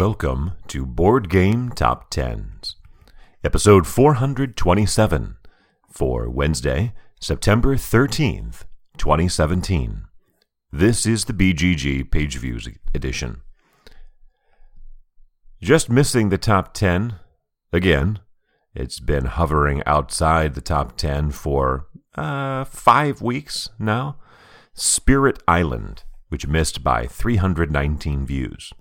Welcome to Board Game Top Tens, episode 427 for Wednesday, September 13th, 2017. This is the BGG Page Views edition. Just missing the top 10 again. It's been hovering outside the top 10 for uh, five weeks now. Spirit Island, which missed by 319 views.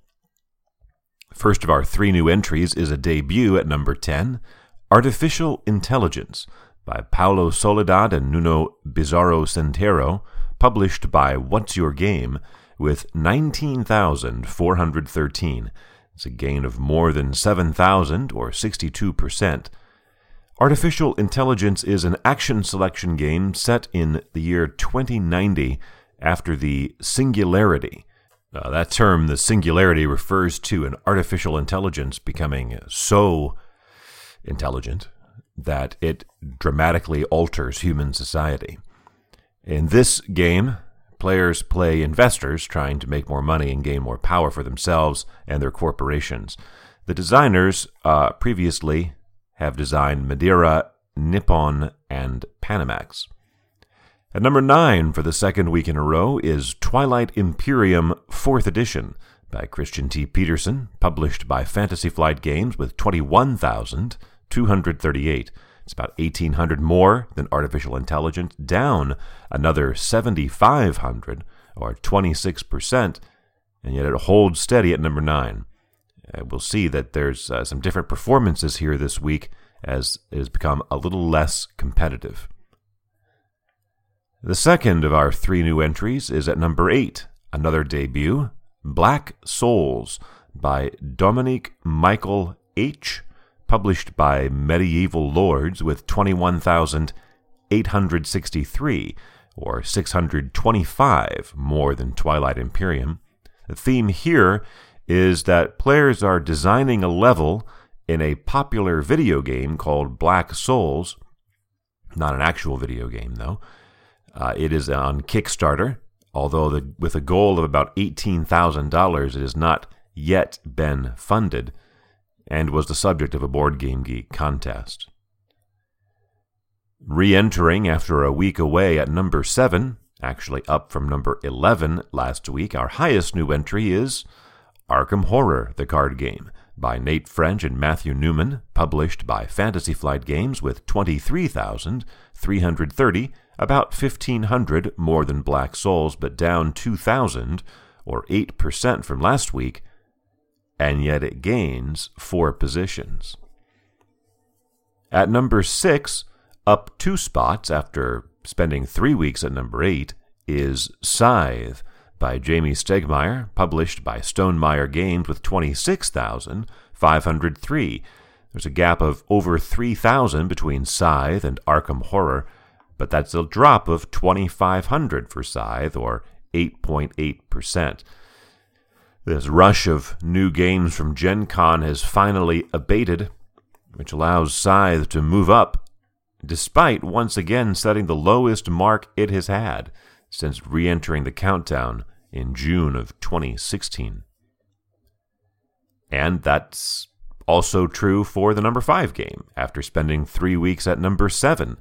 First of our three new entries is a debut at number 10 Artificial Intelligence by Paulo Soledade and Nuno Bizarro Sentieiro, published by What's Your Game, with 19,413. It's a gain of more than 7,000, or 62%. Artificial Intelligence is an action selection game set in the year 2090 after the Singularity uh, that term, the singularity, refers to an artificial intelligence becoming so intelligent that it dramatically alters human society. In this game, players play investors trying to make more money and gain more power for themselves and their corporations. The designers uh, previously have designed Madeira, Nippon, and Panamax. At number 9 for the second week in a row is Twilight Imperium 4th Edition by Christian T. Petersen, published by Fantasy Flight Games with 21,238. It's about 1,800 more than Artificial Intelligence, down another 7,500, or 26%, and yet it holds steady at number 9. Uh, we'll see that there's uh, some different performances here this week as it has become a little less competitive. The second of our three new entries is at number 8, another debut, Black Souls by Dominique Michael H., published by Medieval Lords with 21,863, or 625 more than Twilight Imperium. The theme here is that players are designing a level in a popular video game called Black Souls, not an actual video game, though uh, it is on Kickstarter, although the, with a goal of about $18,000, it has not yet been funded and was the subject of a Board Game Geek contest. Re entering after a week away at number 7, actually up from number 11 last week, our highest new entry is Arkham Horror, the card game, by Nate French and Matthew Newman, published by Fantasy Flight Games with 23,330 about 1,500 more than Black Souls, but down 2,000, or 8% from last week, and yet it gains four positions. At number 6, up two spots after spending three weeks at number 8, is Scythe by Jamey Stegmaier, published by Stonemaier Games with 26,503. There's a gap of over 3,000 between Scythe and Arkham Horror, but that's a drop of 2,500 for Scythe, or 8.8%. This rush of new games from Gen Con has finally abated, which allows Scythe to move up, despite once again setting the lowest mark it has had since re entering the countdown in June of 2016. And that's also true for the number 5 game, after spending three weeks at number 7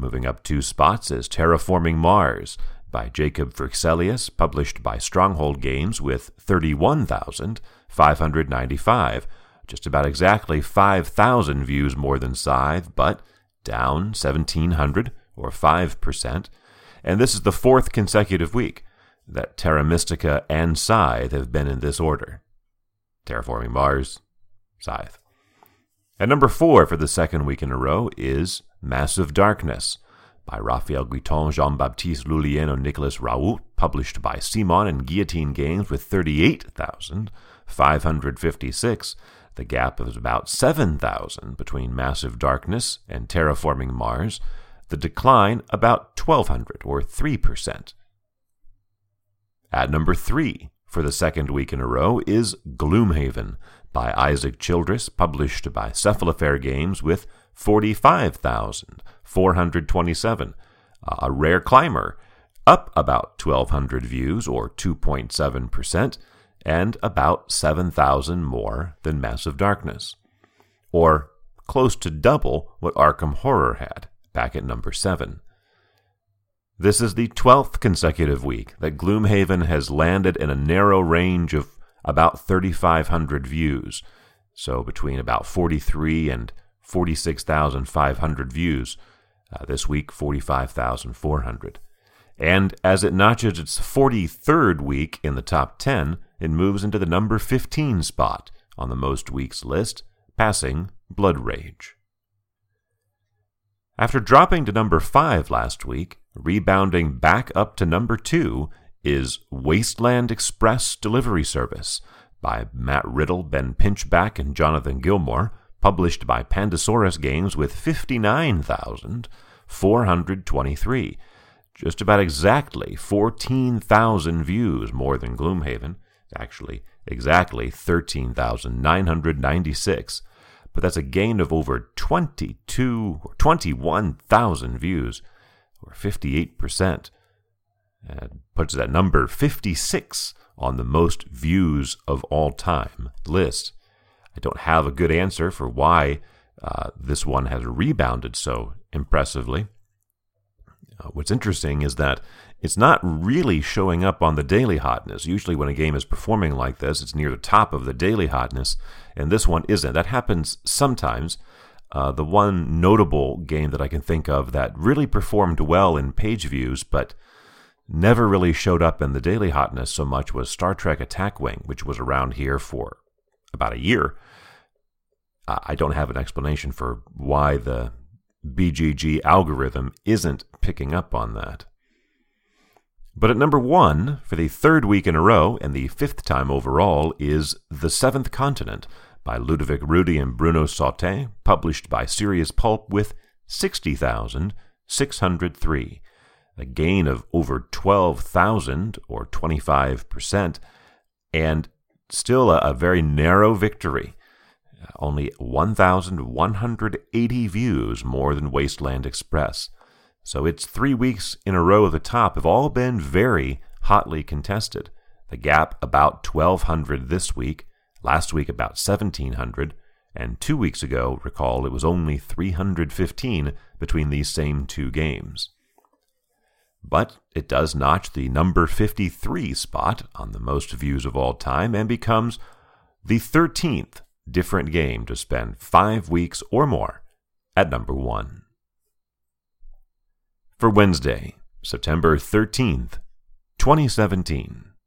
Moving up two spots is Terraforming Mars by Jacob Fryxelius, published by Stronghold Games with 31,595. Just about exactly 5,000 views more than Scythe, but down 1,700 or 5%. And this is the fourth consecutive week that Terra Mystica and Scythe have been in this order Terraforming Mars, Scythe. At number four for the second week in a row is Massive Darkness by Raphael Guiton, Jean Baptiste Lullien, and Nicolas Raoult, published by CMON and Guillotine Games with 38,556. The gap is about 7,000 between Massive Darkness and Terraforming Mars. The decline about 1,200 or 3%. At number three, for the second week in a row, is Gloomhaven by Isaac Childres, published by Cephalofair Games with 45,427. A rare climber, up about 1,200 views or 2.7%, and about 7,000 more than Massive Darkness, or close to double what Arkham Horror had, back at number 7. This is the 12th consecutive week that Gloomhaven has landed in a narrow range of about 3,500 views, so between about 43 and 46,500 views. Uh, this week, 45,400. And as it notches its 43rd week in the top 10, it moves into the number 15 spot on the most weeks list, passing Blood Rage. After dropping to number 5 last week, rebounding back up to number 2 is Wasteland Express Delivery Service by Matt Riddle, Ben Pinchback, and Jonathan Gilmour, published by Pandasaurus Games with 59,423 just about exactly 14,000 views more than Gloomhaven. Actually, exactly 13,996. But that's a gain of over 22 or 21,000 views, or 58%. And puts that number 56 on the most views of all time list. I don't have a good answer for why uh, this one has rebounded so impressively. Uh, what's interesting is that it's not really showing up on the daily hotness. Usually, when a game is performing like this, it's near the top of the daily hotness, and this one isn't. That happens sometimes. Uh, the one notable game that I can think of that really performed well in page views, but never really showed up in the daily hotness so much was Star Trek Attack Wing, which was around here for about a year. I don't have an explanation for why the BGG algorithm isn't picking up on that. But at number one, for the third week in a row and the fifth time overall, is The Seventh Continent by Ludovic Roudy and Bruno Sautter, published by Serious Poulp with 60,603, a gain of over 12,000 or 25%, and still a, a very narrow victory only 1,180 views more than Wasteland Express. So its three weeks in a row at the top have all been very hotly contested. The gap about 1,200 this week, last week about 1,700, and two weeks ago, recall, it was only 315 between these same two games. But it does notch the number 53 spot on the most views of all time and becomes the 13th different game to spend five weeks or more at number one. For Wednesday, September 13th, 2017.